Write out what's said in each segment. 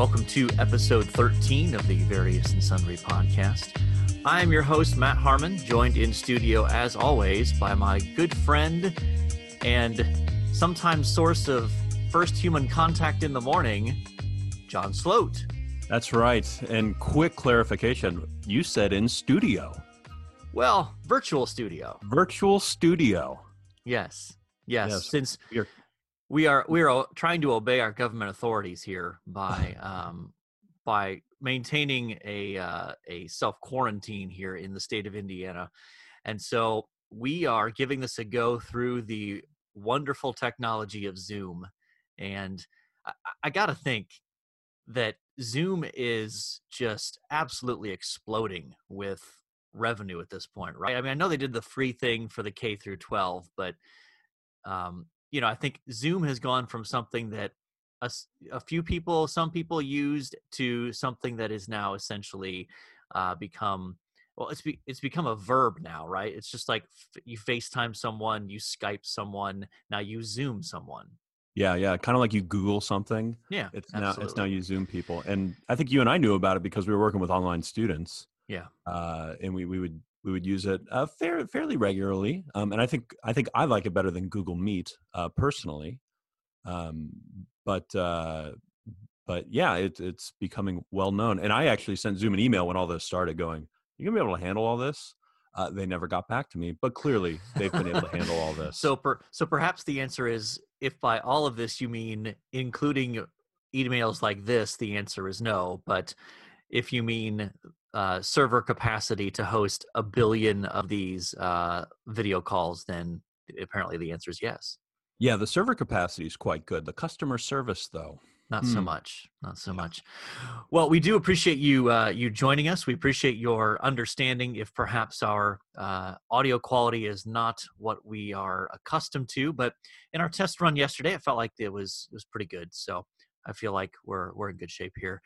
Welcome to episode 13 of the Various and Sundry podcast. I am your host, Matt Harmon, joined in studio as always by my good friend and sometimes source of first human contact in the morning, John Sloat. That's right. And quick clarification you said in studio. Well, virtual studio. Virtual studio. Yes. Yes. Yes. Since You're- we are we are trying to obey our government authorities here by um, by maintaining a uh, a self quarantine here in the state of Indiana, and so we are giving this a go through the wonderful technology of Zoom, and I, I got to think that Zoom is just absolutely exploding with revenue at this point, right? I mean, I know they did the free thing for the K through 12, but um, you know, I think Zoom has gone from something that a few people, some people used, to something that is now essentially uh, become well, it's be, it's become a verb now, right? It's just like f- you FaceTime someone, you Skype someone, now you Zoom someone. Yeah, yeah. Kind of like you Google something. Yeah, It's now it's now you Zoom people. And I think you and I knew about it because we were working with online students. Yeah. Uh, and we, we would we would use it uh, fair, fairly regularly. Um, and I think I think I like it better than Google Meet uh, personally. Um, but uh, but yeah, it, it's becoming well known. And I actually sent Zoom an email when all this started, going, "You gonna be able to handle all this?" Uh, they never got back to me, but clearly they've been able to handle all this. So, per, so perhaps the answer is, if by all of this you mean including emails like this, the answer is no. But if you mean uh, server capacity to host a billion of these uh, video calls, then apparently the answer is yes. yeah, the server capacity is quite good. The customer service, though, Not so Hmm. much. Not so much. Well, we do appreciate you uh, you joining us. We appreciate your understanding if perhaps our uh, audio quality is not what we are accustomed to. But in our test run yesterday, it felt like it was it was pretty good. So I feel like we're we're in good shape here.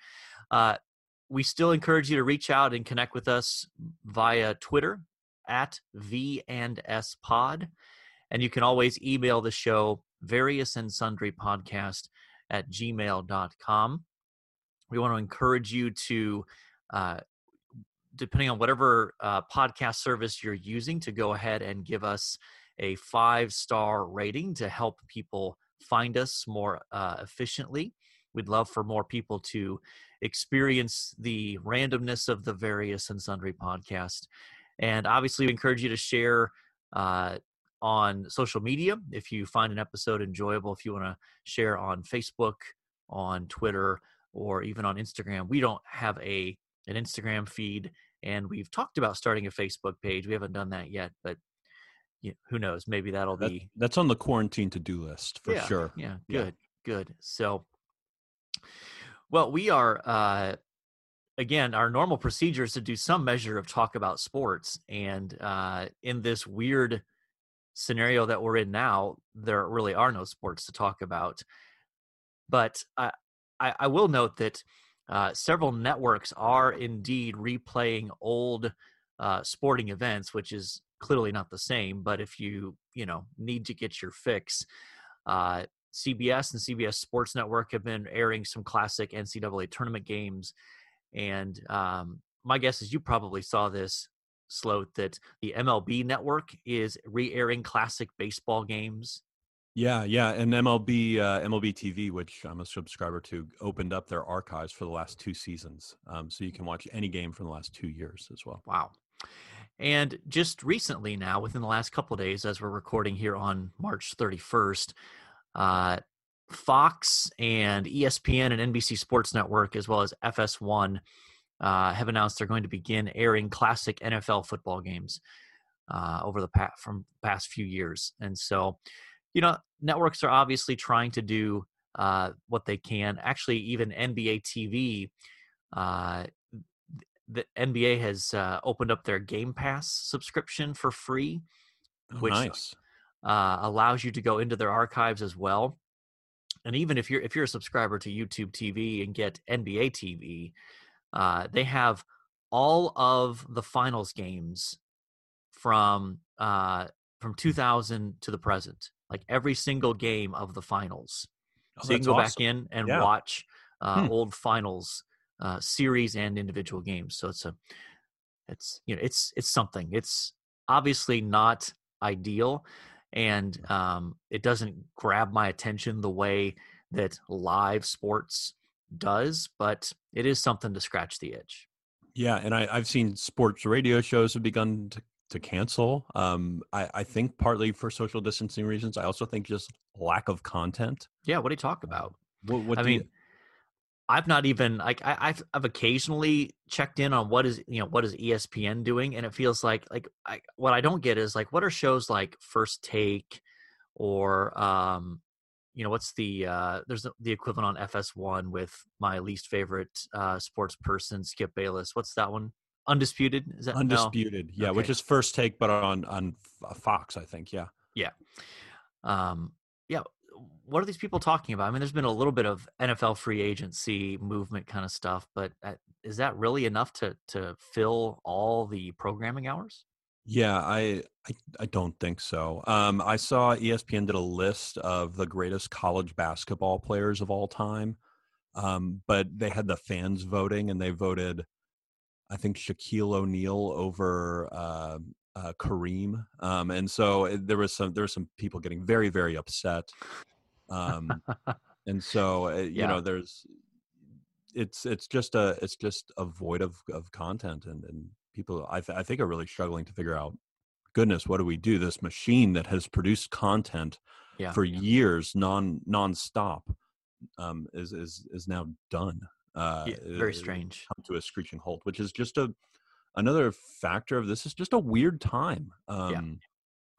Uh, we still encourage you to reach out and connect with us via Twitter at V and S Pod, and you can always email the show various and sundry podcast at gmail.com. We want to encourage you to, uh, depending on whatever uh, podcast service you're using, to go ahead and give us a five star rating to help people find us more uh, efficiently. We'd love for more people to experience the randomness of the various and sundry podcast. And obviously, we encourage you to share uh, on social media if you find an episode enjoyable, if you want to share on Facebook, on Twitter, or even on Instagram. We don't have a an Instagram feed, and we've talked about starting a Facebook page. We haven't done that yet, but you who knows? Maybe that'll that, be that's on the quarantine to do list for yeah, sure. Yeah, Yeah. good, good. So, well, we are uh, again. Our normal procedure is to do some measure of talk about sports, and uh, in this weird scenario that we're in now, there really are no sports to talk about. But I, I, I will note that uh, several networks are indeed replaying old uh, sporting events, which is clearly not the same. But if you you know need to get your fix, uh, CBS and CBS Sports Network have been airing some classic NCAA tournament games, and um, my guess is you probably saw this sloat that the MLB network is re-airing classic baseball games. Yeah, yeah, and MLB uh, MLB TV, which I'm a subscriber to, opened up their archives for the last two seasons, um, so you can watch any game from the last two years as well. Wow. And just recently now, within the last couple of days, as we're recording here on March 31st, uh, Fox and ESPN and NBC Sports Network, as well as FS1, uh, have announced they're going to begin airing classic NFL football games uh, over the past from past few years. And so, you know, networks are obviously trying to do uh, what they can. Actually, even NBA TV, uh, the NBA has uh, opened up their Game Pass subscription for free, Oh, Which- nice. Uh, allows you to go into their archives as well. And even if you're if you're a subscriber to YouTube TV and get NBA TV, uh, they have all of the finals games from uh, from 2000 to the present, like every single game of the finals. Oh, so you can go awesome. back in and Yeah. watch uh, Hmm. old finals uh, series and individual games. So it's a it's you know it's it's something. It's obviously not ideal, and um, it doesn't grab my attention the way that live sports does, but it is something to scratch the itch. Yeah, and I, I've seen sports radio shows have begun to, to cancel. Um, I, I think partly for social distancing reasons. I also think just lack of content. Yeah, what do you talk about? What, what I do you- mean, I've not even like I, I've I've occasionally checked in on what is you know what is ESPN doing, and it feels like like I, what I don't get is like what are shows like First Take or um you know what's the uh there's the- equivalent on FS1 with my least favorite uh sports person Skip Bayless. What's that one? Undisputed is that no? undisputed, yeah, which is first take, but on on Fox, I think. Yeah. Yeah, um yeah what are these people talking about? I mean there's been a little bit of nfl free agency movement kind of stuff but uh, is that really enough to to fill all the programming hours? Yeah, I, I I don't think so. Um, I saw ESPN did a list of the greatest college basketball players of all time, um, but they had the fans voting, and they voted, I think Shaquille O'Neal over uh, uh, Kareem, um, and so there was some there were some people getting very very upset, um, and so uh, you Yeah. know there's it's it's just a it's just a void of of content and and people I, th- I think are really struggling to figure out goodness what do we do? This machine that has produced content yeah for years non nonstop um is is is now done. Uh yeah, very strange. come to a screeching halt which is just a another factor of this is just a weird time. Um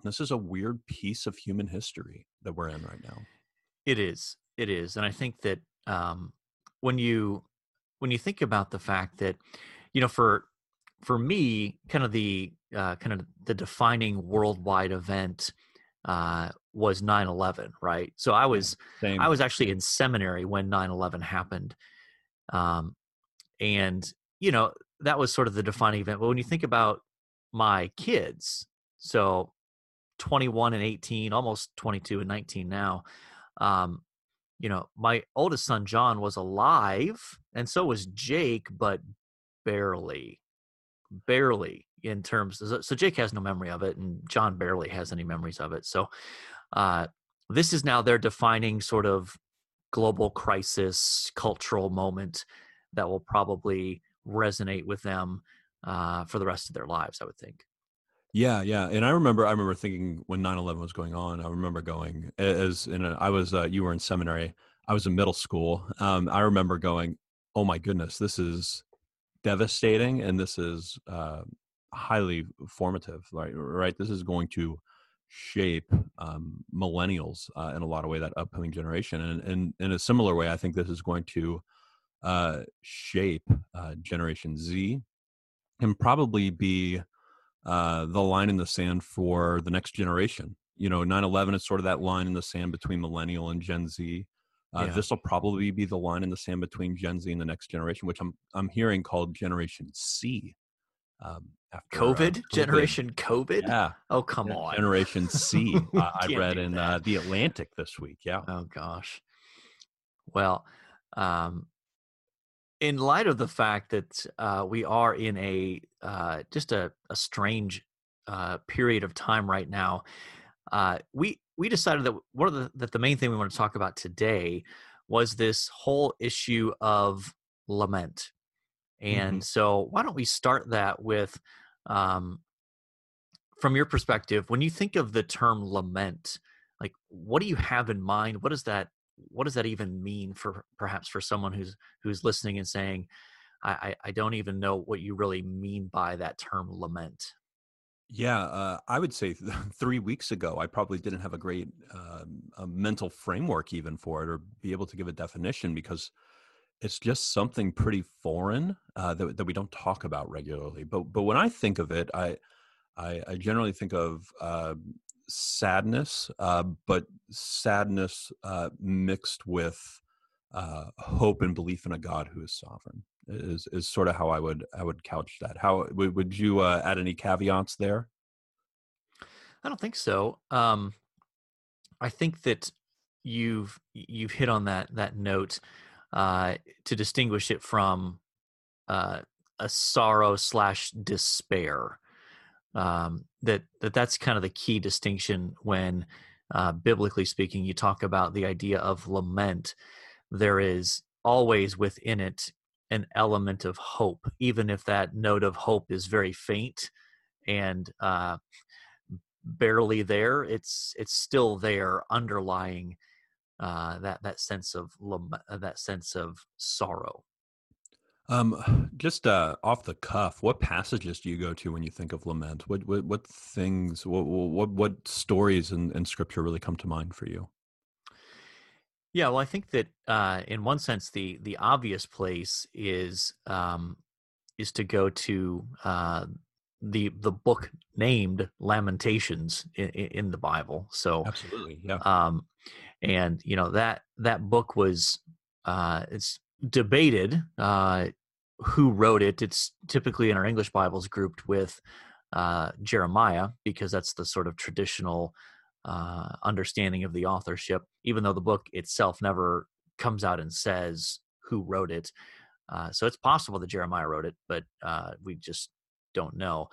this is a weird piece of human history that we're in right now It is. It is, and I think that um, when you when you think about the fact that you know for for me, kind of the uh, kind of the defining worldwide event uh, was 9/11, right? So I was Same. I was actually in seminary when 9/11 happened, um, and you know that was sort of the defining event. But when you think about my kids, so 21 and 18, almost 22 and 19 now, um, you know, my oldest son John was alive, and so was Jake, but barely, barely in terms. So, so Jake has no memory of it, and John barely has any memories of it. So, uh, this is now their defining sort of global crisis, cultural moment that will probably resonate with them uh, for the rest of their lives. I would think. Yeah, yeah, and I remember, I remember thinking when 9/11 was going on. I remember going as in a, I was, uh, you were in seminary. I was in middle school. Um, I remember going, "Oh my goodness, this is devastating, and this is uh, highly formative. Right, right. This is going to shape um, millennials uh, in a lot of way. That upcoming generation, and, and in a similar way, I think this is going to uh, shape uh, Generation Z, and probably be uh, the line in the sand for the next generation. You know, 9 11 is sort of that line in the sand between millennial and Gen Z. Uh, Yeah. This will probably be the line in the sand between Gen Z and the next generation, which I'm I'm hearing called Generation C. Um, after, uh, COVID, generation COVID. Yeah, Oh come yeah, on. Generation C. Uh, I read in uh, the Atlantic this week. Yeah. Oh gosh. Well, um, in light of the fact that uh, we are in a uh, just a, a strange uh, period of time right now, uh, we we decided that one of the that the main thing we want to talk about today was this whole issue of lament. And so, why don't we start that with, um, from your perspective, when you think of the term lament, like what do you have in mind? What does that what does that even mean for perhaps for someone who's who's listening and saying, I, I, don't even know what you really mean by that term lament. Yeah, uh, I would say th- three weeks ago, I probably didn't have a great um, a mental framework even for it or be able to give a definition because it's just something pretty foreign uh, that, that we don't talk about regularly. But but when I think of it, I I, I generally think of uh, sadness, uh, but sadness uh, mixed with uh, hope and belief in a God who is sovereign is is sort of how I would I would couch that. How would would you uh, add any caveats there? I don't think so. Um, I think that you've you've hit on that that note. uh, to distinguish it from uh, a sorrow slash despair. Um, that that that's kind of the key distinction when, uh, biblically speaking, you talk about the idea of lament. There is always within it an element of hope, even if that note of hope is very faint and uh, barely there. It's it's still there, underlying uh, that that sense of uh, that sense of sorrow. Um, just uh, off the cuff, what passages do you go to when you think of lament? What what, what things, what what what stories in, in Scripture really come to mind for you? Yeah, well, I think that uh, in one sense, the the obvious place is um, is to go to uh, the the book named Lamentations in, in the Bible. So absolutely, yeah. Um, and you know that that book was uh, it's debated uh, who wrote it. It's typically in our English Bibles grouped with uh, Jeremiah because that's the sort of traditional uh, understanding of the authorship. Even though the book itself never comes out and says who wrote it, uh, so it's possible that Jeremiah wrote it, but uh, we just don't know.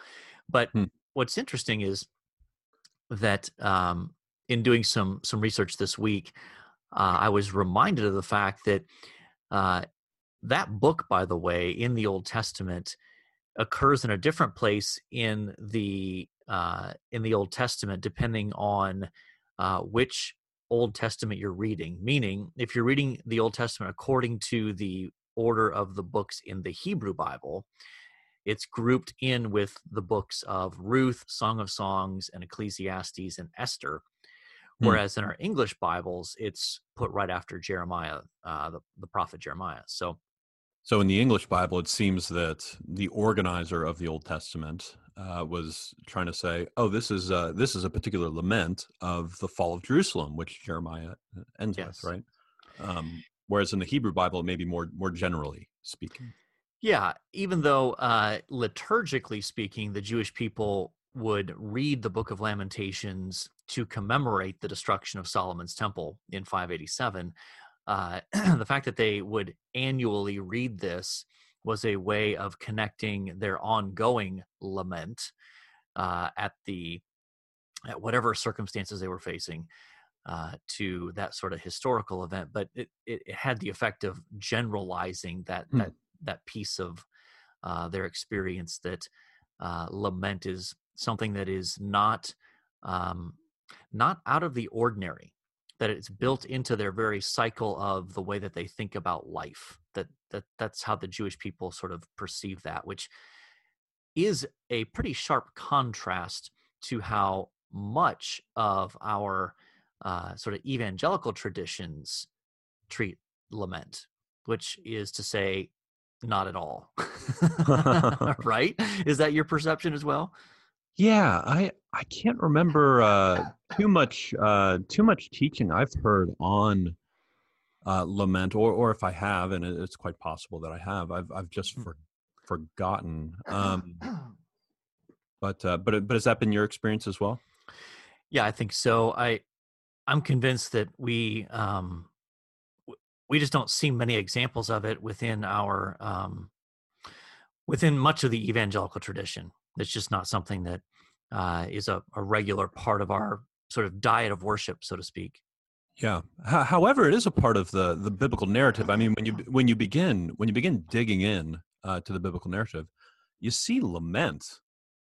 But hmm. what's interesting is that um, in doing some some research this week, uh, I was reminded of the fact that uh, that book, by the way, in the Old Testament, occurs in a different place in the uh, in the Old Testament, depending on uh, which Old Testament you're reading. Meaning, if you're reading the Old Testament according to the order of the books in the Hebrew Bible, it's grouped in with the books of Ruth, Song of Songs, and Ecclesiastes and Esther. Hmm. Whereas in our English Bibles, it's put right after Jeremiah, uh, the, the prophet Jeremiah. So, so in the English Bible, it seems that the organizer of the Old Testament uh, was trying to say, "Oh, this is uh, this is a particular lament of the fall of Jerusalem, which Jeremiah uh, ends yes. with, right?" Um, whereas in the Hebrew Bible, maybe more more generally speaking. Yeah, even though uh, liturgically speaking, the Jewish people would read the Book of Lamentations to commemorate the destruction of Solomon's temple in 587. Uh, the fact that they would annually read this was a way of connecting their ongoing lament uh, at the at whatever circumstances they were facing uh, to that sort of historical event. But it, it, had the effect of generalizing that hmm. that that piece of uh, their experience that uh, lament is something that is not um, not out of the ordinary that it's built into their very cycle of the way that they think about life that that that's how the jewish people sort of perceive that which is a pretty sharp contrast to how much of our uh, sort of evangelical traditions treat lament which is to say not at all. Right? Is that your perception as well yeah, I I can't remember uh, too much uh, too much teaching I've heard on uh, lament, or or if I have, and it's quite possible that I have, I've I've just mm. for, forgotten. Um, but uh, but but has that been your experience as well? Yeah, I think so. I I'm convinced that we um, we just don't see many examples of it within our um, within much of the evangelical tradition. It's just not something that uh, is a, a regular part of our sort of diet of worship, so to speak. Yeah. H- however, it is a part of the the biblical narrative. I mean, when you when you begin when you begin digging in uh, to the biblical narrative, you see lament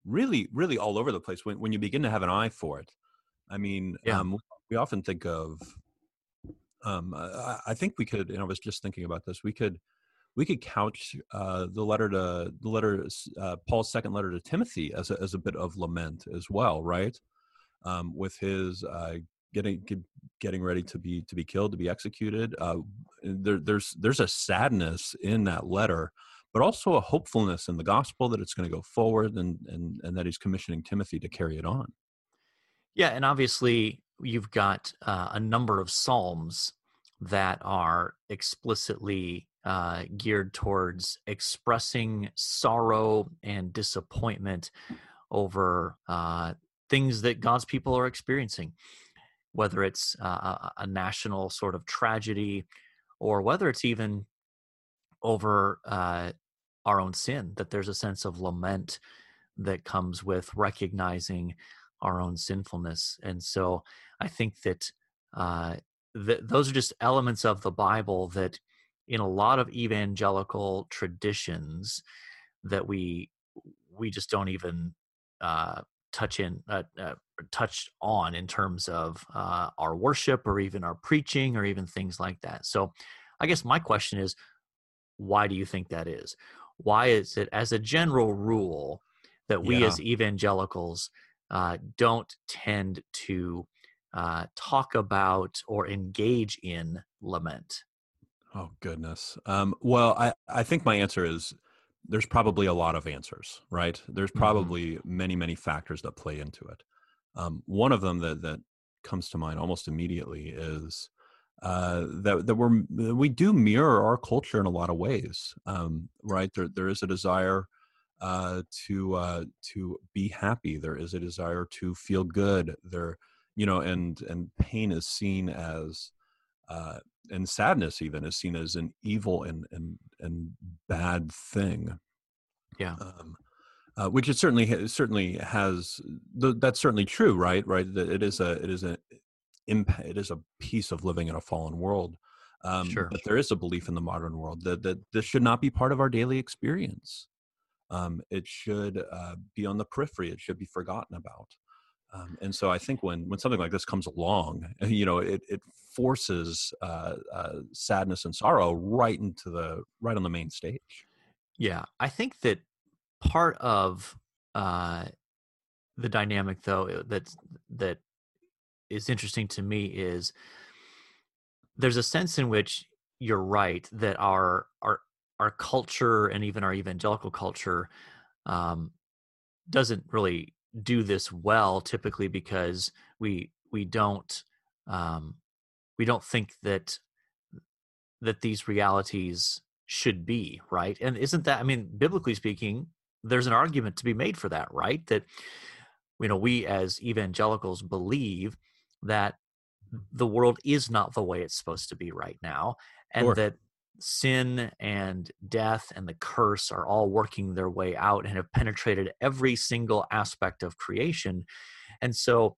really really all over the place when when you begin to have an eye for it. I mean, yeah. um, we often think of. Um, I, I think we could, and I was just thinking about this. We could we could couch uh, the letter to the letter uh, Paul's second letter to Timothy as a, as a bit of lament as well, right? Um, with his uh, getting getting ready to be to be killed, to be executed. Uh, there, there's there's a sadness in that letter, but also a hopefulness in the gospel that it's going to go forward, and and and that he's commissioning Timothy to carry it on. Yeah, and obviously you've got uh, a number of psalms that are explicitly uh, geared towards expressing sorrow and disappointment over uh, things that God's people are experiencing, whether it's uh, a national sort of tragedy or whether it's even over uh, our own sin, that there's a sense of lament that comes with recognizing our own sinfulness. And so I think that uh, th- those are just elements of the Bible that in a lot of evangelical traditions that we we just don't even uh, touch in uh, uh, touched on in terms of uh, our worship or even our preaching or even things like that. So, I guess my question is, why do you think that is? Why is it, as a general rule, that we yeah. as evangelicals uh, don't tend to uh, talk about or engage in lament? Oh goodness. Um, well, I, I think my answer is there's probably a lot of answers, right? There's mm-hmm. probably mm-hmm. many, many factors that play into it. Um, one of them that that comes to mind almost immediately is uh, that that we're we do mirror our culture in a lot of ways, um, right? There there is a desire uh, to uh, to be happy. There is a desire to feel good. There, you know, and and pain is seen as uh, and sadness even is seen as an evil and and and bad thing. Yeah. Um, uh, which it certainly certainly has. That's certainly true, right? Right. It is a it is a impact. It is a piece of living in a fallen world. Um, sure. But there is a belief in the modern world that that this should not be part of our daily experience. Um, it should uh, be on the periphery. It should be forgotten about. Um, and so I think when when something like this comes along, you know, it it forces uh, uh, sadness and sorrow right into the right on the main stage. Yeah, I think that part of uh, the dynamic, though, that that is interesting to me is there's a sense in which you're right that our our our culture and even our evangelical culture um, doesn't really do this well typically because we we don't um, we don't think that that these realities should be right and isn't that i mean biblically speaking there's an argument to be made for that right that you know we as evangelicals believe that the world is not the way it's supposed to be right now and sure. that sin and death and the curse are all working their way out and have penetrated every single aspect of creation. And so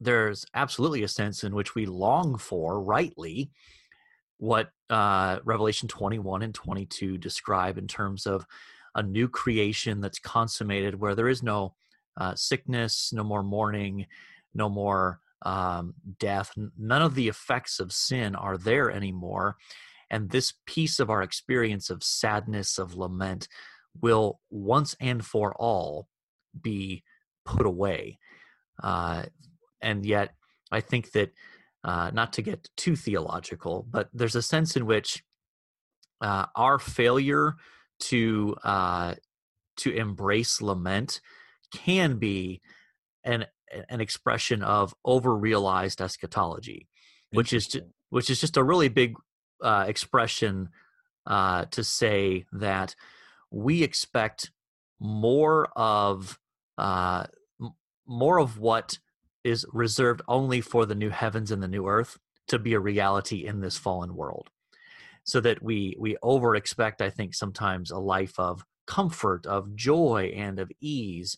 there's absolutely a sense in which we long for, rightly, what uh, Revelation 21 and 22 describe in terms of a new creation that's consummated where there is no uh, sickness, no more mourning, no more um, death. None of the effects of sin are there anymore. And this piece of our experience of sadness, of lament, will once and for all be put away. Uh, and yet, I think that, uh, not to get too theological, but there's a sense in which uh, our failure to uh, to embrace lament can be an an expression of overrealized eschatology, which is which is just a really big uh, expression uh, to say that we expect more of uh, more of what is reserved only for the new heavens and the new earth to be a reality in this fallen world. So that we we over expect i think sometimes a life of comfort of joy and of ease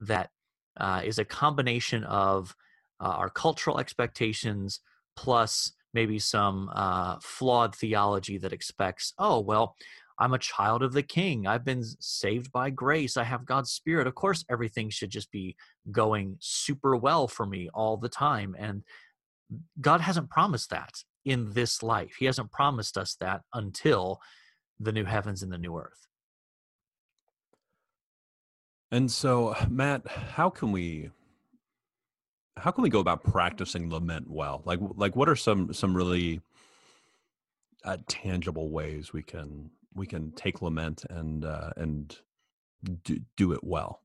that uh, is a combination of uh, our cultural expectations plus maybe some uh, flawed theology that expects, oh, well, I'm a child of the king. I've been saved by grace. I have God's spirit. Of course, everything should just be going super well for me all the time. And God hasn't promised that in this life. He hasn't promised us that until the new heavens and the new earth. And so, Matt, how can we how can we go about practicing lament well? Like like what are some some really uh, tangible ways we can we can take lament and uh, and do, do it well?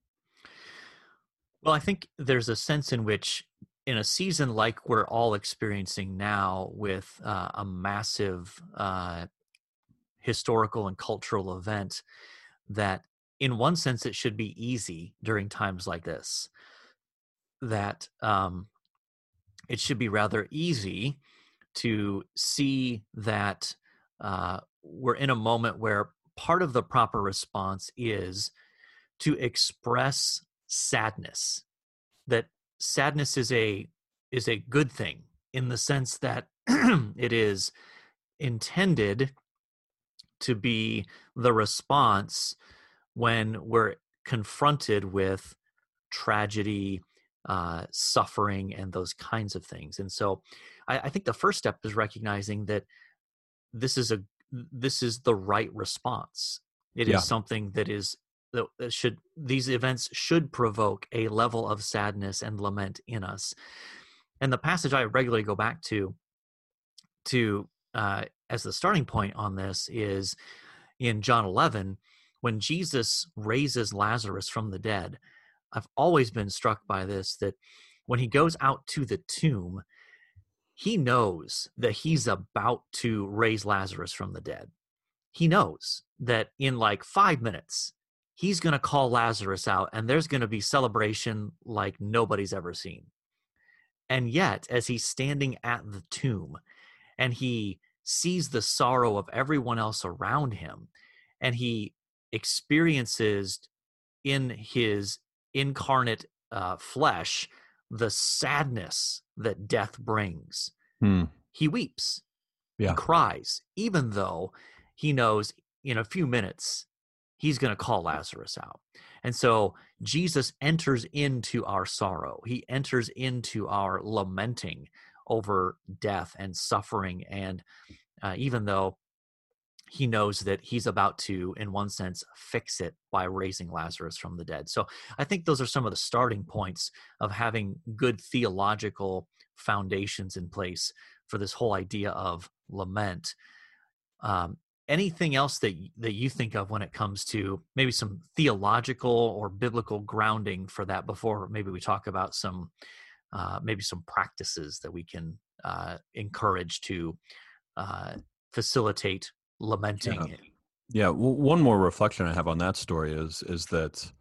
Well, I think there's a sense in which in a season like we're all experiencing now with uh, a massive uh, historical and cultural event that in one sense it should be easy during times like this that um, it should be rather easy to see that uh, we're in a moment where part of the proper response is to express sadness that sadness is a is a good thing in the sense that it is intended to be the response when we're confronted with tragedy uh, suffering and those kinds of things. And so I, I think the first step is recognizing that this is a this is the right response. It is Yeah. something that is that that should these events should provoke a level of sadness and lament in us. And the passage i regularly go back to to uh, as the starting point on this is in john 11 when jesus raises lazarus from the dead i've always been struck by this that when he goes out to the tomb he knows that he's about to raise lazarus from the dead. He knows that in like five minutes he's going to call lazarus out and there's going to be celebration like nobody's ever seen. And yet as he's standing at the tomb and he sees the sorrow of everyone else around him and he experiences in his incarnate uh, flesh the sadness that death brings Hmm. he weeps Yeah. he cries even though he knows in a few minutes he's going to call lazarus out and so jesus enters into our sorrow he enters into our lamenting over death and suffering and uh, even though he knows that he's about to in one sense fix it by raising lazarus from the dead. So i think those are some of the starting points of having good theological foundations in place for this whole idea of lament. Um, anything else that that you think of when it comes to maybe some theological or biblical grounding for that before maybe we talk about some uh, maybe some practices that we can uh, encourage to uh, facilitate lamenting Yeah. w one more reflection I have on that story is is that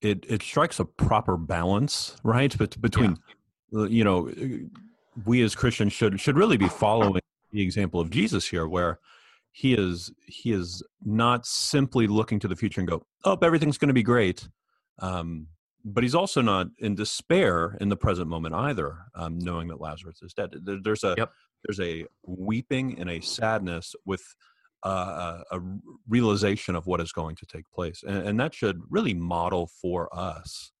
it it strikes a proper balance, right? But between uh, you know, we as Christians should should really be following the example of Jesus here, where he is he is not simply looking to the future and go, oh, everything's going to be great. Um, but he's also not in despair in the present moment either, um, knowing that Lazarus is dead. There's a Yep. there's a weeping and a sadness with uh, a, a realization of what is going to take place, and, and that should really model for us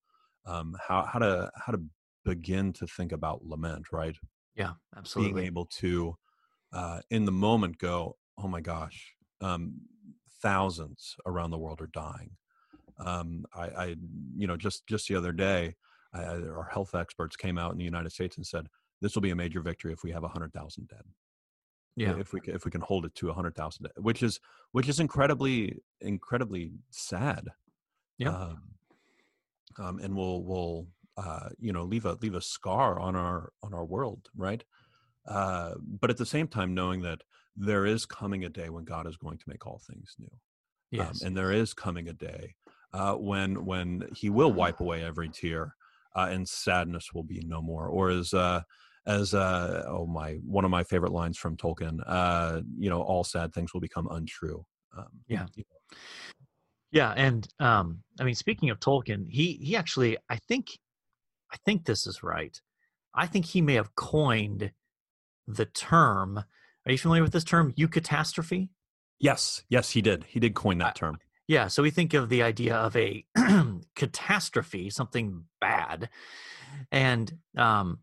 um, how how to how to begin to think about lament, right? yeah absolutely Being able to, uh, in the moment, go, "Oh my gosh, um, thousands around the world are dying." Um, I, I, you know, just just the other day, I- our health experts came out in the United States and said this will be a major victory if we have hundred thousand dead yeah. if we if we can hold it to 100,000 which is which is incredibly incredibly sad Yeah. um, um, and will will uh, you know leave a leave a scar on our on our world right? Uh, but at the same time knowing that there is coming a day when God is going to make all things new um, yes. and there is coming a day uh, when when he will wipe away every tear uh, and sadness will be no more or as uh, as uh, oh my one of my favorite lines from Tolkien uh, you know all sad things will become untrue um, Yeah. you Yeah, and um, I mean, speaking of Tolkien, he he actually, I think, I think this is right. I think he may have coined the term. Are you familiar with this term, eucatastrophe? yes yes he did he did coin that term Yeah, so we think of the idea of a catastrophe, something bad, and um,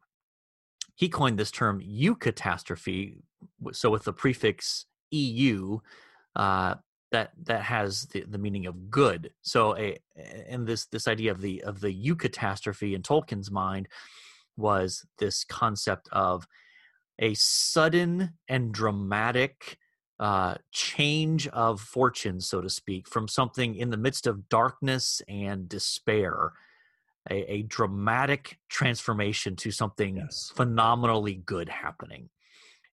he coined this term eucatastrophe. w- So with the prefix eu, uh, that that has the, the meaning of good. So a and this this idea of the of the eucatastrophe in Tolkien's mind was this concept of a sudden and dramatic uh, change of fortune, so to speak, from something in the midst of darkness and despair, a, a dramatic transformation to something Yes. phenomenally good happening.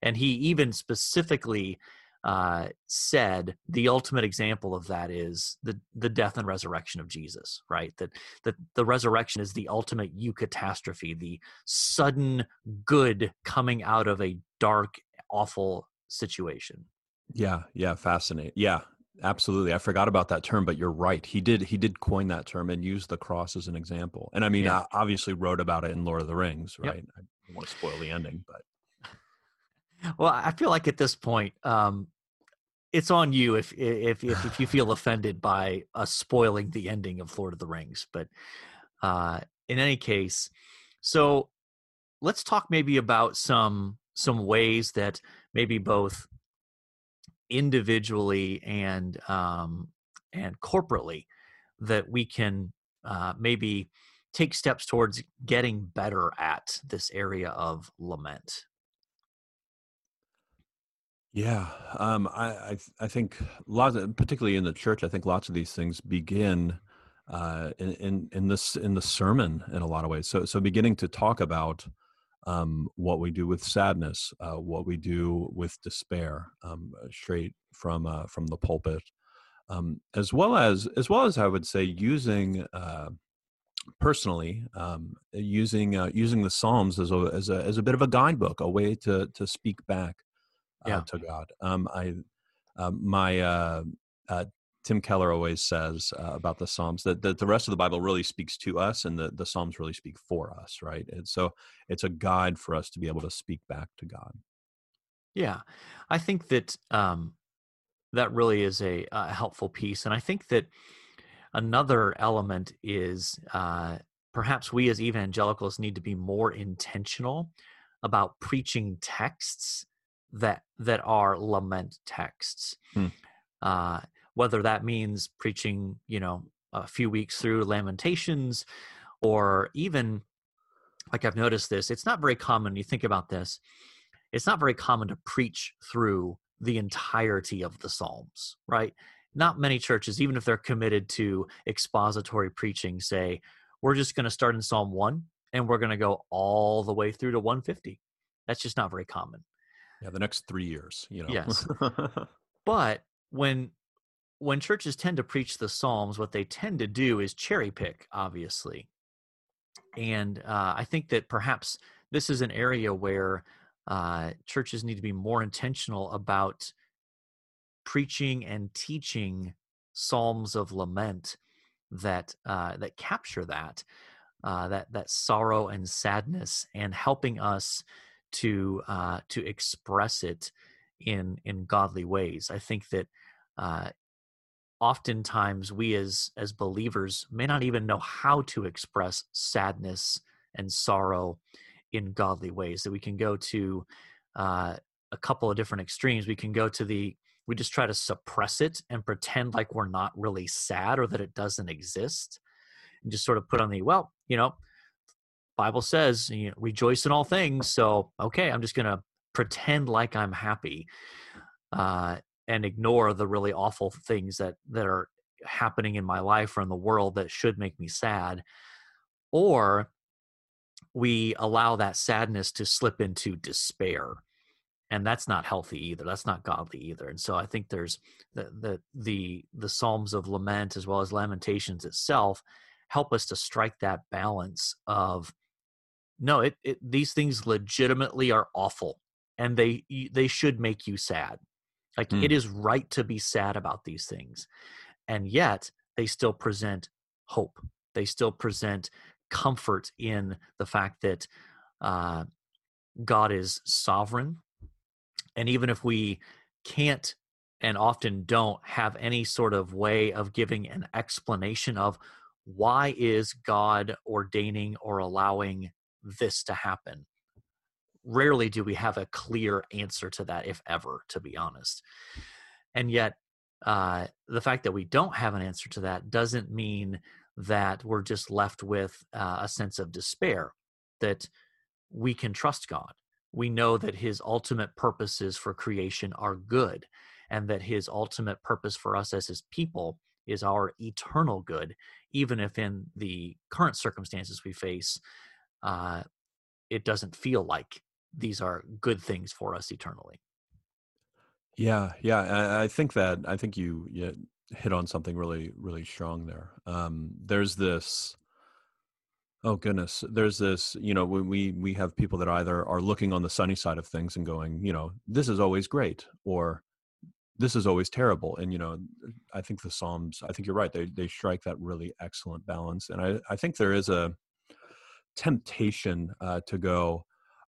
And he even specifically uh, said the ultimate example of that is the the death and resurrection of Jesus, right? That that the resurrection is the ultimate eucatastrophe, the sudden good coming out of a dark, awful situation. Yeah, yeah, fascinating. Yeah, absolutely. I forgot about that term, but you're right. He did he did coin that term and use the cross as an example. And I mean, yeah. I obviously wrote about it in Lord of the Rings, right? Yep. I don't want to spoil the ending, but well, I feel like at this point, um, it's on you if, if if if you feel offended by us spoiling the ending of Lord of the Rings. But uh, in any case, so let's talk maybe about some some ways that maybe both individually and um, and corporately that we can uh, maybe take steps towards getting better at this area of lament. Yeah, um, I, I I think lots, of, particularly in the church, I think lots of these things begin uh, in, in in this in the sermon in a lot of ways. So so beginning to talk about um, what we do with sadness, uh, what we do with despair, um, straight from uh, from the pulpit, um, as well as as well as I would say using uh, personally um, using uh, using the Psalms as a, as a as a bit of a guidebook, a way to to speak back uh, yeah. to God. Um, I um, my uh, Tim Keller always says uh, about the Psalms that, that the rest of the Bible really speaks to us and the, the Psalms really speak for us, right? And so it's a guide for us to be able to speak back to God. Yeah, I think that um, that really is a, a, helpful piece. And I think that another element is uh, perhaps we as evangelicals need to be more intentional about preaching texts that that are lament texts. Hmm. Uh, whether that means preaching, you know, a few weeks through Lamentations, or even like I've noticed this, it's not very common. You think about this, it's not very common to preach through the entirety of the Psalms, right? Not many churches, even if they're committed to expository preaching, say, we're just going to start in Psalm 1 and we're going to go all the way through to 150. That's just not very common. Yeah, the next three years, you know. Yes. but when when churches tend to preach the Psalms, what they tend to do is cherry pick, obviously. And uh, I think that perhaps this is an area where uh, churches need to be more intentional about preaching and teaching psalms of lament that uh, that capture that uh, that that sorrow and sadness and helping us to uh, to express it in in godly ways. I think that uh, oftentimes we as as believers may not even know how to express sadness and sorrow in godly ways that we can go to uh, a couple of different extremes. We can go to the we just try to suppress it and pretend like we're not really sad or that it doesn't exist and just sort of put on the well you know bible says you know, rejoice in all things so okay i'm just gonna pretend like i'm happy. Uh, and ignore the really awful things that that are happening in my life or in the world that should make me sad or we allow that sadness to slip into despair and that's not healthy either that's not godly either and so i think there's the the the, the psalms of lament as well as lamentations itself help us to strike that balance of no it, it these things legitimately are awful and they they should make you sad like mm. it is right to be sad about these things. And yet they still present hope. They still present comfort in the fact that uh, God is sovereign. And even if we can't and often don't have any sort of way of giving an explanation of why is God ordaining or allowing this to happen? Rarely do we have a clear answer to that, if ever, to be honest. And yet, uh, the fact that we don't have an answer to that doesn't mean that we're just left with uh, a sense of despair, that we can trust God. We know that His ultimate purposes for creation are good, and that His ultimate purpose for us as His people is our eternal good, even if in the current circumstances we face, uh, it doesn't feel like these are good things for us eternally. Yeah, yeah, I, I think that I think you, you hit on something really, really strong there. Um, there's this Oh goodness, there's this. You know, when we we have people that either are looking on the sunny side of things and going, you know, this is always great, or this is always terrible. And you know, I think the Psalms. I think you're right. They they strike that really excellent balance. And I I think there is a temptation uh, to go,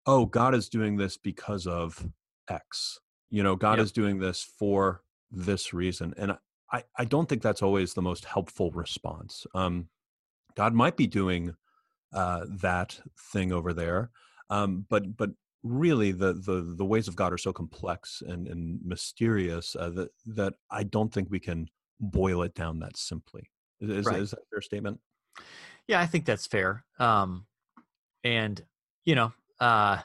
oh, God is doing this because of X. You know, God yep. is doing this for this reason. And I, I don't think that's always the most helpful response. Um, God might be doing uh, that thing over there, um, but but really the, the the ways of God are so complex and, and mysterious uh, that that I don't think we can boil it down that simply. Is, right. is that a fair statement? Yeah, I think that's fair. Um, and you know, uh,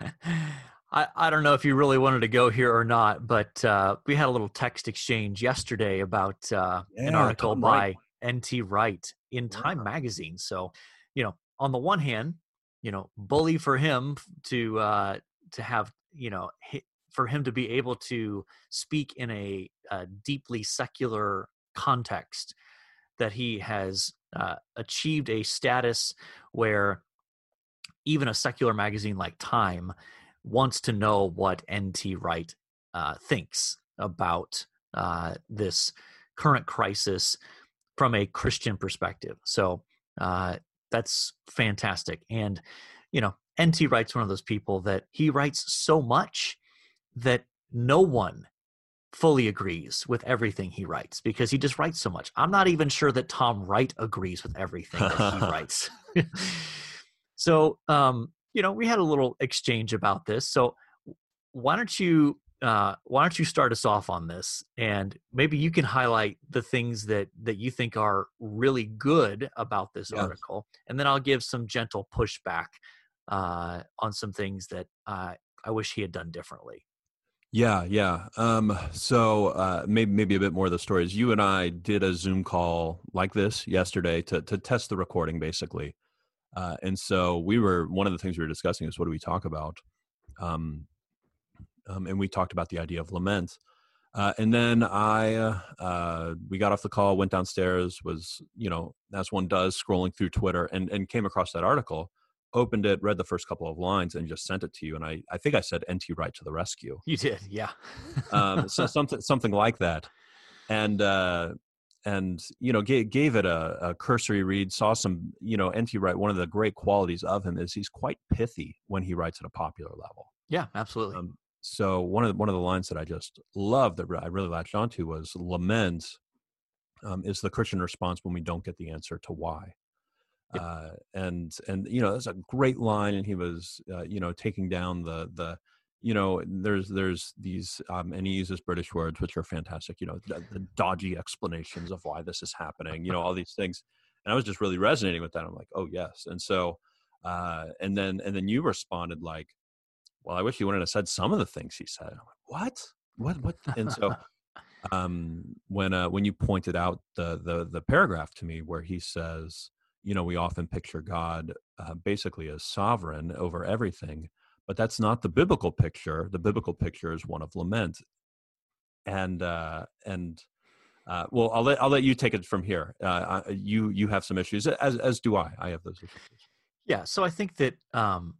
I, I don't know if you really wanted to go here or not, but uh, we had a little text exchange yesterday about uh, yeah, an article by N.T. Wright in Time Magazine. So, you know, on the one hand, you know, bully for him to uh, to have, you know, for him to be able to speak in a, a deeply secular context that he has uh, achieved a status where even a secular magazine like Time wants to know what N.T. Wright uh, thinks about uh, this current crisis from a Christian perspective. So uh, that's fantastic. And, you know, N.T. Wright's one of those people that he writes so much that no one fully agrees with everything he writes because he just writes so much. I'm not even sure that Tom Wright agrees with everything that he writes. so, um, you know, we had a little exchange about this. So why don't you uh, why don't you start us off on this and maybe you can highlight the things that that you think are really good about this yes. article and then i'll give some gentle pushback uh, on some things that uh, i wish he had done differently yeah yeah um, so uh, maybe maybe a bit more of the stories you and i did a zoom call like this yesterday to to test the recording basically uh, and so we were one of the things we were discussing is what do we talk about, um, um, and we talked about the idea of lament. Uh, and then I, uh, we got off the call, went downstairs, was you know as one does, scrolling through Twitter, and and came across that article, opened it, read the first couple of lines, and just sent it to you. And I, I think I said "NT right to the rescue." You did, yeah. um, so something something like that, and uh, and you know gave, gave it a, a, cursory read saw some you know nt wright one of the great qualities of him is he's quite pithy when he writes at a popular level. Yeah absolutely. Um, so one of the, one of the lines that i just love that i really latched onto was lament um, is the christian response when we don't get the answer to why. Yep. uh, and and you know that's a great line and he was uh, you know taking down the the you know there's there's these um, and he uses british words which are fantastic you know the, the, dodgy explanations of why this is happening you know all these things. And i was just really resonating with that. I'm like oh yes. And so uh, and then and then you responded like well i wish you wouldn't have said some of the things he said. I'm like what? What what? And so um when uh when you pointed out the the the paragraph to me where he says you know we often picture god uh, basically as sovereign over everything but that's not the biblical picture the biblical picture is one of lament and uh and uh, well, I'll let I'll let you take it from here. Uh, you you have some issues, as as do I. I have those issues. Yeah, so I think that um,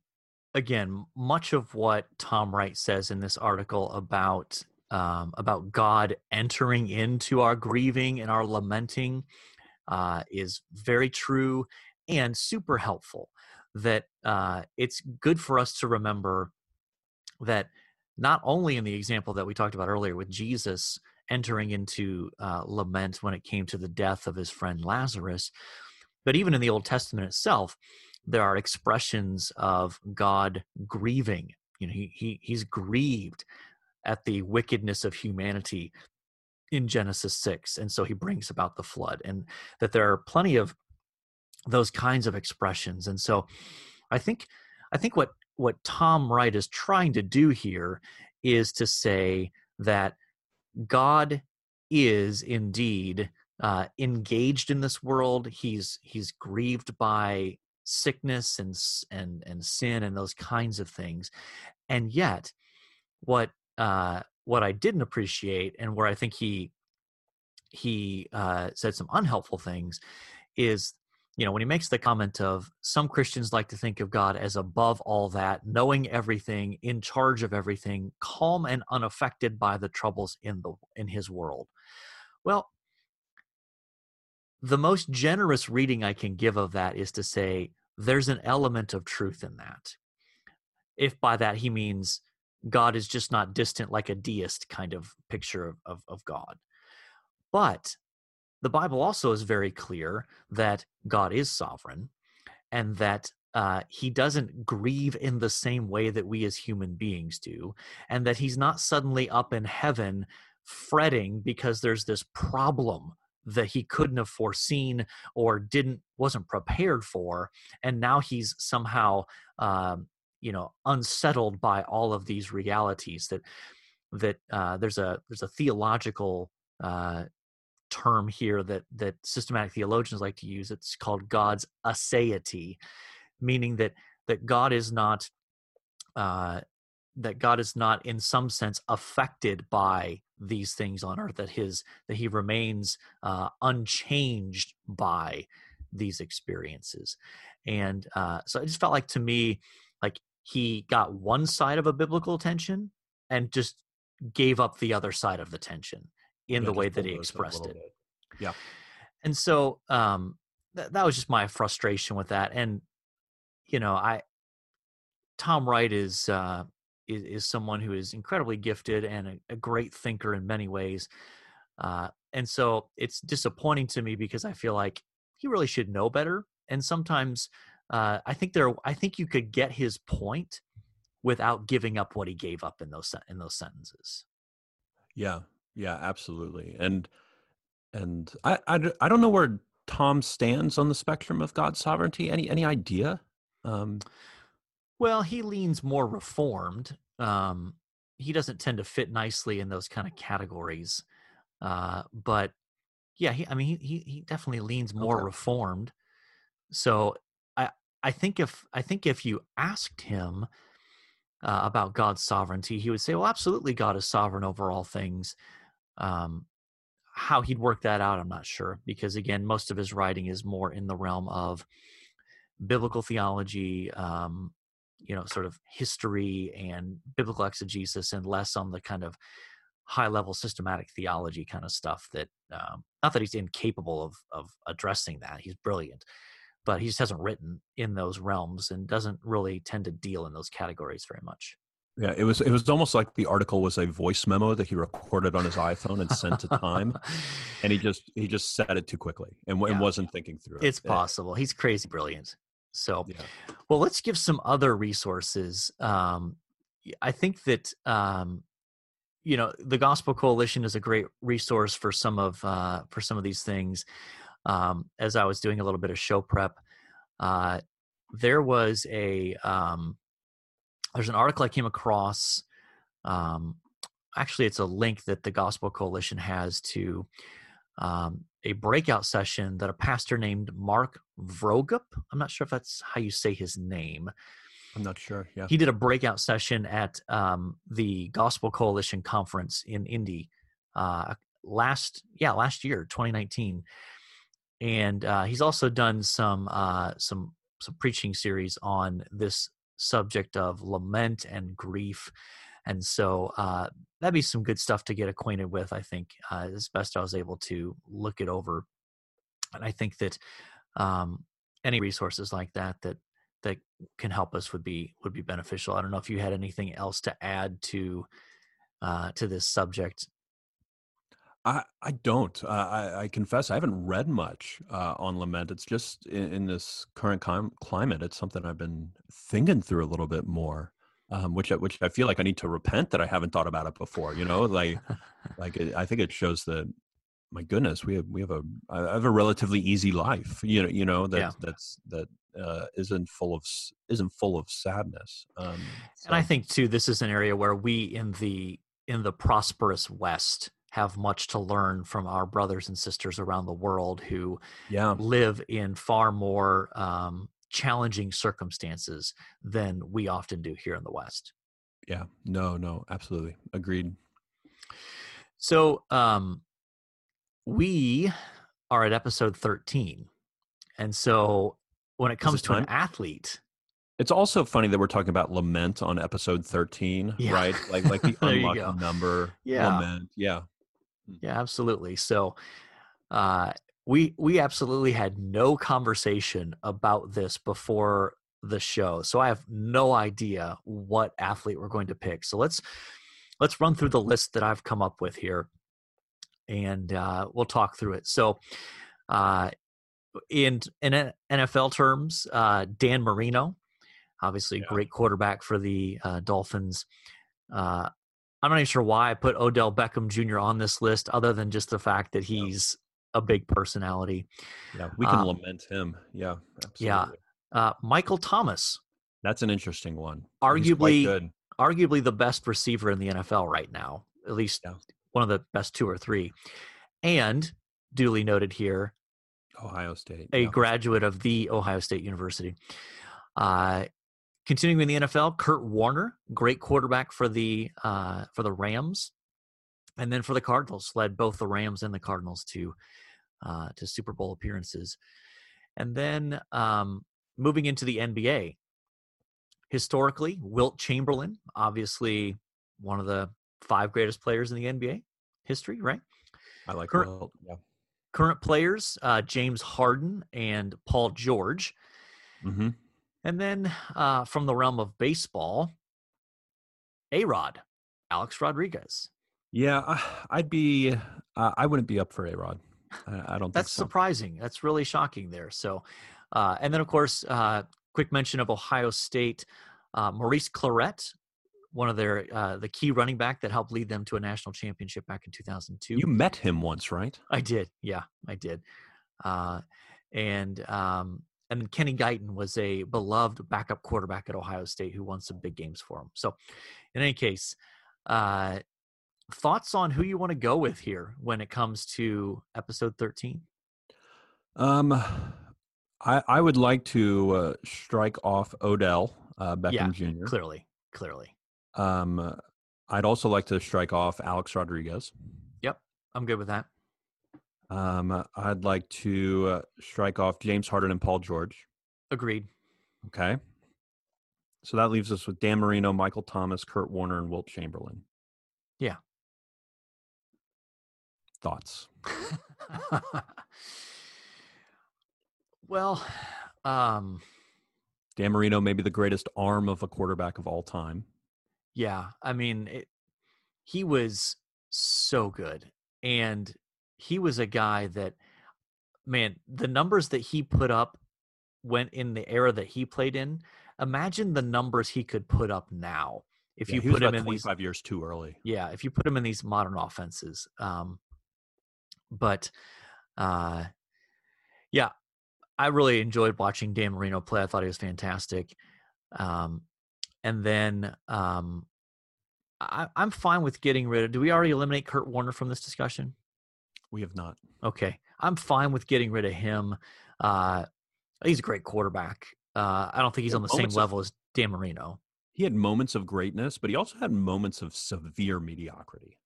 again, much of what Tom Wright says in this article about um, about God entering into our grieving and our lamenting uh, is very true and super helpful that uh, it's good for us to remember that not only in the example that we talked about earlier with Jesus entering into uh, lament when it came to the death of his friend Lazarus, but even in the Old Testament itself, there are expressions of God grieving. You know, he, he he's grieved at the wickedness of humanity in Genesis 6. And so he brings about the flood. And that there are plenty of those kinds of expressions and so i think i think what what tom wright is trying to do here is to say that god is indeed uh, engaged in this world. He's he's grieved by sickness and and and sin and those kinds of things and yet what uh what i didn't appreciate and where i think he he uh said some unhelpful things is you know, when he makes the comment of some Christians like to think of God as above all that, knowing everything, in charge of everything, calm and unaffected by the troubles in the in his world. Well, the most generous reading I can give of that is to say there's an element of truth in that. If by that he means God is just not distant like a deist kind of picture of, of, of God. But the Bible also is very clear that God is sovereign and that uh, he doesn't grieve in the same way that we as human beings do, and that he's not suddenly up in heaven fretting because there's this problem that he couldn't have foreseen or didn't wasn't prepared for and now he's somehow um, you know unsettled by all of these realities that that uh, there's a there's a theological uh, term here that that systematic theologians like to use it's called god's aseity meaning that that god is not uh, that god is not in some sense affected by these things on earth that his that he remains uh, unchanged by these experiences. And uh, so it just felt like to me like he got one side of a biblical tension and just gave up the other side of the tension in the way that he expressed it bit. yeah and so um th- that was just my frustration with that and you know i tom wright is uh is, is someone who is incredibly gifted and a, a great thinker in many ways. Uh, and so it's disappointing to me because I feel like he really should know better. And sometimes uh, I think there, I think you could get his point without giving up what he gave up in those in those sentences. Yeah, yeah, absolutely. And and I I, I don't know where Tom stands on the spectrum of God's sovereignty. Any any idea? Um, well, he leans more reformed. Um, he doesn't tend to fit nicely in those kind of categories. Uh, but yeah, he, I mean, he, he definitely leans more okay. reformed. So I, I think if, I think if you asked him uh, about God's sovereignty, he would say, well, absolutely. God is sovereign over all things. Um, how he'd work that out, I'm not sure, because again, most of his writing is more in the realm of biblical theology, um, you know sort of history and biblical exegesis and less on the kind of high level systematic theology kind of stuff that um, not that he's incapable of of addressing that he's brilliant but he just hasn't written in those realms and doesn't really tend to deal in those categories very much yeah it was it was almost like the article was a voice memo that he recorded on his iphone and sent to time and he just he just said it too quickly and, yeah. and wasn't thinking through it it's possible he's crazy brilliant so, yeah. well, let's give some other resources. Um, I think that um, you know the Gospel Coalition is a great resource for some of uh, for some of these things. Um, as I was doing a little bit of show prep, uh, there was a um, there's an article I came across. Um, actually, it's a link that the Gospel Coalition has to um, a breakout session that a pastor named Mark Vroegop, I'm not sure if that's how you say his name. I'm not sure. Yeah. He did a breakout session at um, the Gospel Coalition conference in Indy uh, last, yeah, last year, 2019. And uh, he's also done some uh, some some preaching series on this subject of lament and grief and so uh, that'd be some good stuff to get acquainted with. I think uh, as best I was able to look it over, and I think that um, any resources like that that that can help us would be would be beneficial. I don't know if you had anything else to add to uh, to this subject. I, I don't. Uh, I, I, confess I haven't read much uh, on lament. It's just in, in this current com- climate, it's something I've been thinking through a little bit more um, which which I feel like I need to repent that I haven't thought about it before. You know, like like it, I think it shows that my goodness, we have we have a I have a relatively easy life. You know, you know that yeah. that's that uh, isn't full of isn't full of sadness. Um, so. And I think too, this is an area where we in the in the prosperous West have much to learn from our brothers and sisters around the world who yeah. live in far more um, challenging circumstances than we often do here in the West. Yeah, no, no, absolutely. Agreed. So, um, we are at episode 13. And so when it comes it to an athlete, It's also funny that we're talking about lament on episode 13, Yeah. right? Like like the unlucky number Yeah. lament. Yeah. Yeah, absolutely. So uh, we we absolutely had no conversation about this before the show, so I have no idea what athlete we're going to pick. So let's let's run through the list that I've come up with here, and uh, we'll talk through it. So. Uh, in in NFL terms, uh, Dan Marino, obviously Yeah. great quarterback for the uh, Dolphins. Uh, I'm not even sure why I put Odell Beckham Jr. on this list, other than just the fact that he's a big personality. Yeah. We can Um, lament him. Yeah. yeah. Uh, Michael Thomas, That's an interesting one. Arguably- good. arguably the best receiver in the NFL right now, at least Yeah. one of the best two or three, and duly noted here, Ohio State. a yeah. graduate of the Ohio State University. Uh, continuing in the NFL, Kurt Warner, great quarterback for the uh, for the Rams, and then for the Cardinals, led both the Rams and the Cardinals to uh, to Super Bowl appearances. And then um, moving into the NBA, historically, Wilt Chamberlain, obviously one of the five greatest players in the NBA history, right? I like Kurt- Wilt. Yeah. Current players, uh, James Harden and Paul George. hmm And then uh, from the realm of baseball, A Rod, Alex Rodriguez. Yeah. I'd be, uh, I wouldn't be up for A Rod. I, I don't That's think so. surprising. That's really shocking there. So, uh, and then of course, uh, quick mention of Ohio State, uh, Maurice Clarett, one of their uh, the key running back that helped lead them to a national championship back in 2002. You met him once, right? I did. Yeah, I did. Uh, and um, and then Kenny Guiton was a beloved backup quarterback at Ohio State who won some big games for him. So, in any case, uh, thoughts on who you want to go with here when it comes to episode 13? Um, I I would like to uh, strike off Odell uh, Beckham Yeah, Jr. Clearly, clearly. Um, I'd also like to strike off Alex Rodriguez. Yep, I'm good with that. Um, I'd like to uh, strike off James Harden and Paul George. Agreed. Okay. So that leaves us with Dan Marino, Michael Thomas, Kurt Warner, and Wilt Chamberlain. Yeah. Thoughts? well, um, Dan Marino, maybe the greatest arm of a quarterback of all time. Yeah, I mean, it, he was so good, and he was a guy that, man, the numbers that he put up went in the era that he played in. Imagine the numbers he could put up now if Yeah, you put him in these. 25 years too early. Yeah, if you put him in these modern offenses. Um, but, uh, yeah, I really enjoyed watching Dan Marino play. I thought he was fantastic. Um, and then um, I, I'm fine with getting rid of. Do we already eliminate Kurt Warner from this discussion? We have not. Okay, I'm fine with getting rid of him. Uh, he's a great quarterback. Uh, I don't think he's on the same of- level as Dan Marino. He had moments of greatness, but he also had moments of severe mediocrity.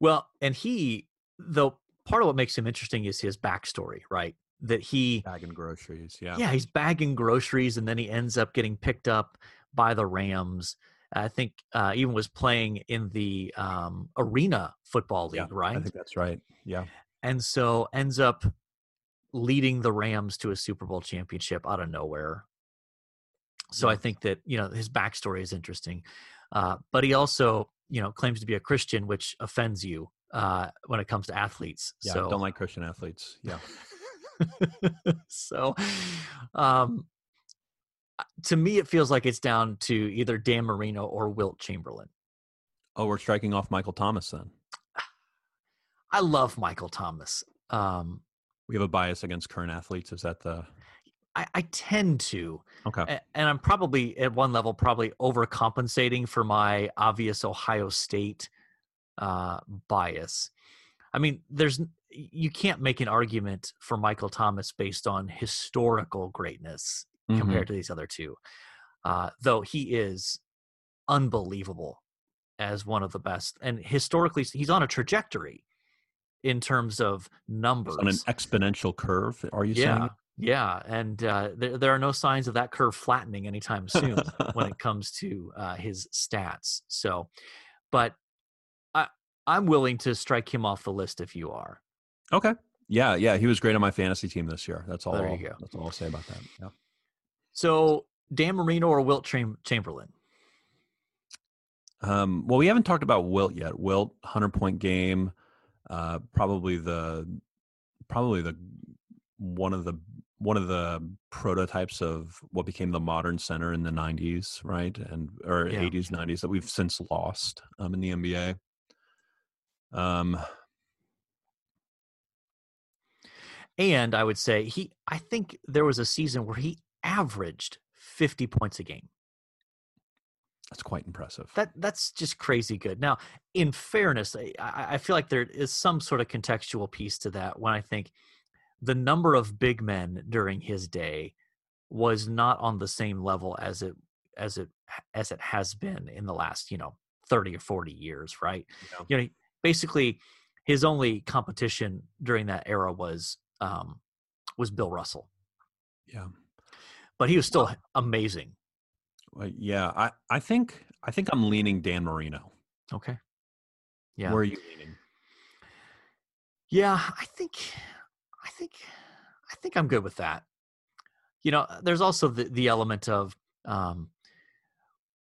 Well, and he, though, part of what makes him interesting is his backstory, right? That he, Bagging groceries. Yeah. yeah, he's bagging groceries, and then he ends up getting picked up by the Rams. I think uh, even was playing in the um, arena football league, Yeah, right? I think that's right. Yeah. and so ends up leading the Rams to a Super Bowl championship out of nowhere. So I think that you know his backstory is interesting, uh, but he also you know claims to be a Christian, which offends you uh, when it comes to athletes. Yeah. so Don't like Christian athletes. Yeah. so um, to me, it feels like it's down to either Dan Marino or Wilt Chamberlain. Oh, we're striking off Michael Thomas then. I love Michael Thomas. Um, We have a bias against current athletes. Is that the I, I tend to. okay? A- and I'm probably at one level probably overcompensating for my obvious Ohio State uh, bias. I mean, there's you can't make an argument for Michael Thomas based on historical greatness Mhm. compared to these other two, uh, though he is unbelievable as one of the best, and historically he's on a trajectory in terms of numbers. on an exponential curve. Are you yeah, saying? Yeah, and uh, there, there are no signs of that curve flattening anytime soon when it comes to uh, his stats. So, but I I'm willing to strike him off the list if you are. Okay. Yeah, yeah, he was great on my fantasy team this year. That's all. There you I'll- go. That's all I'll say about that. Yeah. So Dan Marino or Wilt Cham- Chamberlain? Um, well, we haven't talked about Wilt yet. Wilt, hundred point game, uh, probably the probably the one of the one of the prototypes of what became the modern center in the '90s, right, and or Yeah. '80s, '90s that we've since lost um, in the NBA. Um, And I would say he. I think there was a season where he averaged 50 points a game. that's quite impressive. That that's just crazy good. Now, in fairness, I, I feel like there is some sort of contextual piece to that when I think the number of big men during his day was not on the same level as it as it as it has been in the last you know 30 or 40 years right Yeah. you know basically his only competition during that era was um was bill russell yeah. But he was still amazing Well, yeah, I, I think I think I'm leaning Dan Marino. okay yeah Where are you leaning? Yeah, I think, I think, I think I'm good with that. You know, there's also the the element of um,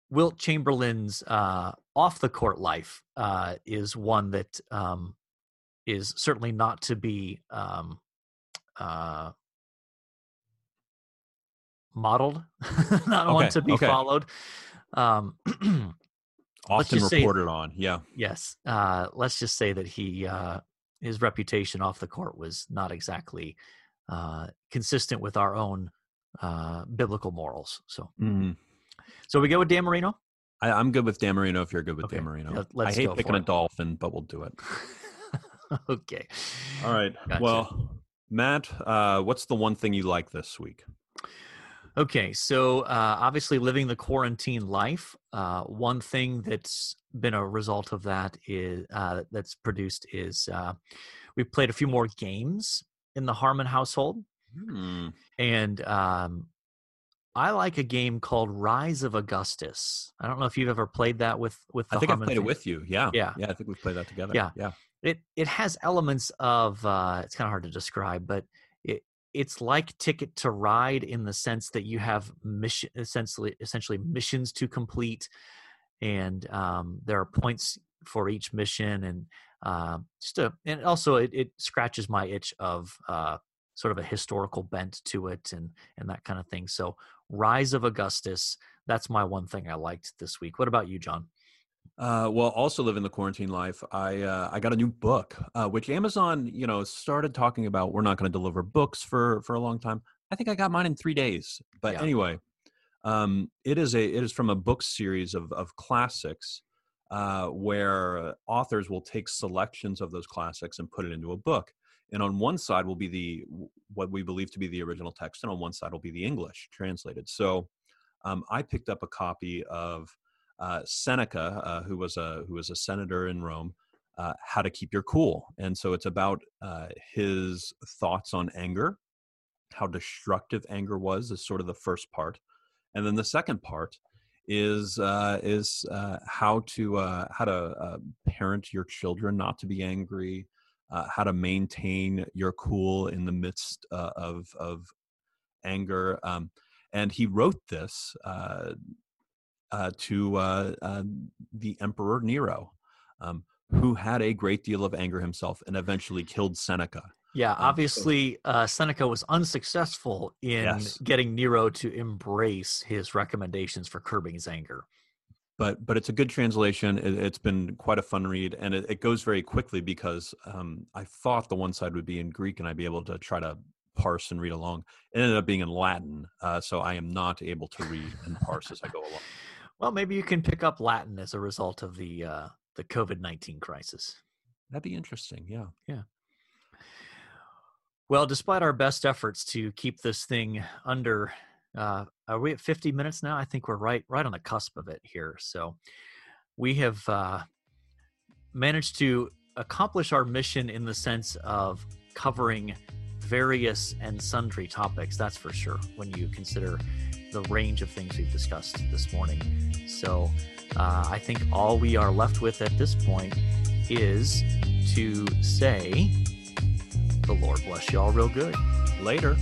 Wilt Chamberlain's uh, off the court life uh, is one that um, is certainly not to be um, uh, modeled, not one to be okay. Um, Let's Often reported on. Yeah. Yes. Uh, let's just say that he uh, his reputation off the court was not exactly uh, consistent with our own uh, biblical morals. So, Mhm. so we go with Dan Marino. I, I'm good with Dan Marino if you're good with Okay, Dan Marino. let- let's I hate picking a dolphin, but we'll do it. okay. All right. Gotcha. Well, Matt, uh, what's the one thing you like this week? Okay, so uh, obviously living the quarantine life. Uh, one thing that's been a result of that is uh, that's produced is uh, we've played a few more games in the Harmon household. Hmm. and um, I like a game called Rise of Augustus. I don't know if you've ever played that with with. The I think I've Harmon played it with you. Yeah. Yeah. Yeah. I think we've played that together. Yeah. Yeah. It it has elements of uh, it's kind of hard to describe, but it's like Ticket to Ride in the sense that you have mission essentially essentially missions to complete, and um, there are points for each mission, and uh, just a and also it, it scratches my itch of uh, sort of a historical bent to it and and that kind of thing. So Rise of Augustus, that's my one thing I liked this week. What about you, John? Uh, well, also living the quarantine life. I uh, I got a new book, uh, which Amazon, you know, started talking about. We're not going to deliver books for for a long time. I think I got mine in three days. But Yeah. anyway, um, it is a it is from a book series of of classics, uh, where authors will take selections of those classics and put it into a book. And on one side will be the what we believe to be the original text, and on one side will be the English translated. So, um, I picked up a copy of uh, Seneca, uh, who was a who was a senator in Rome, uh, how to keep your cool, and so it's about uh, his thoughts on anger, how destructive anger was, is sort of the first part, and then the second part is uh, is uh, how to how to parent your children not to be angry, how to maintain your cool in the midst of of anger. Um, and he wrote this uh, to uh, uh, the Emperor Nero, um, who had a great deal of anger himself and eventually killed Seneca. Yeah, obviously, uh, Seneca was unsuccessful in Yes. getting Nero to embrace his recommendations for curbing his anger. But but it's a good translation. It, it's been quite a fun read, and it, it goes very quickly because um, I thought the one side would be in Greek and I'd be able to try to parse and read along. It ended up being in Latin, uh, so I am not able to read and parse as I go along. Well, maybe you can pick up Latin as a result of the uh, the COVID nineteen crisis. That'd be interesting. Yeah. Yeah. Well, despite our best efforts to keep this thing under, uh, are we at 50 minutes now? I think we're right right on the cusp of it here. So we have uh, managed to accomplish our mission in the sense of covering various and sundry topics, that's for sure, when you consider the range of things we've discussed this morning. So uh, I think all we are left with at this point is to say, the Lord bless you all real good. Later.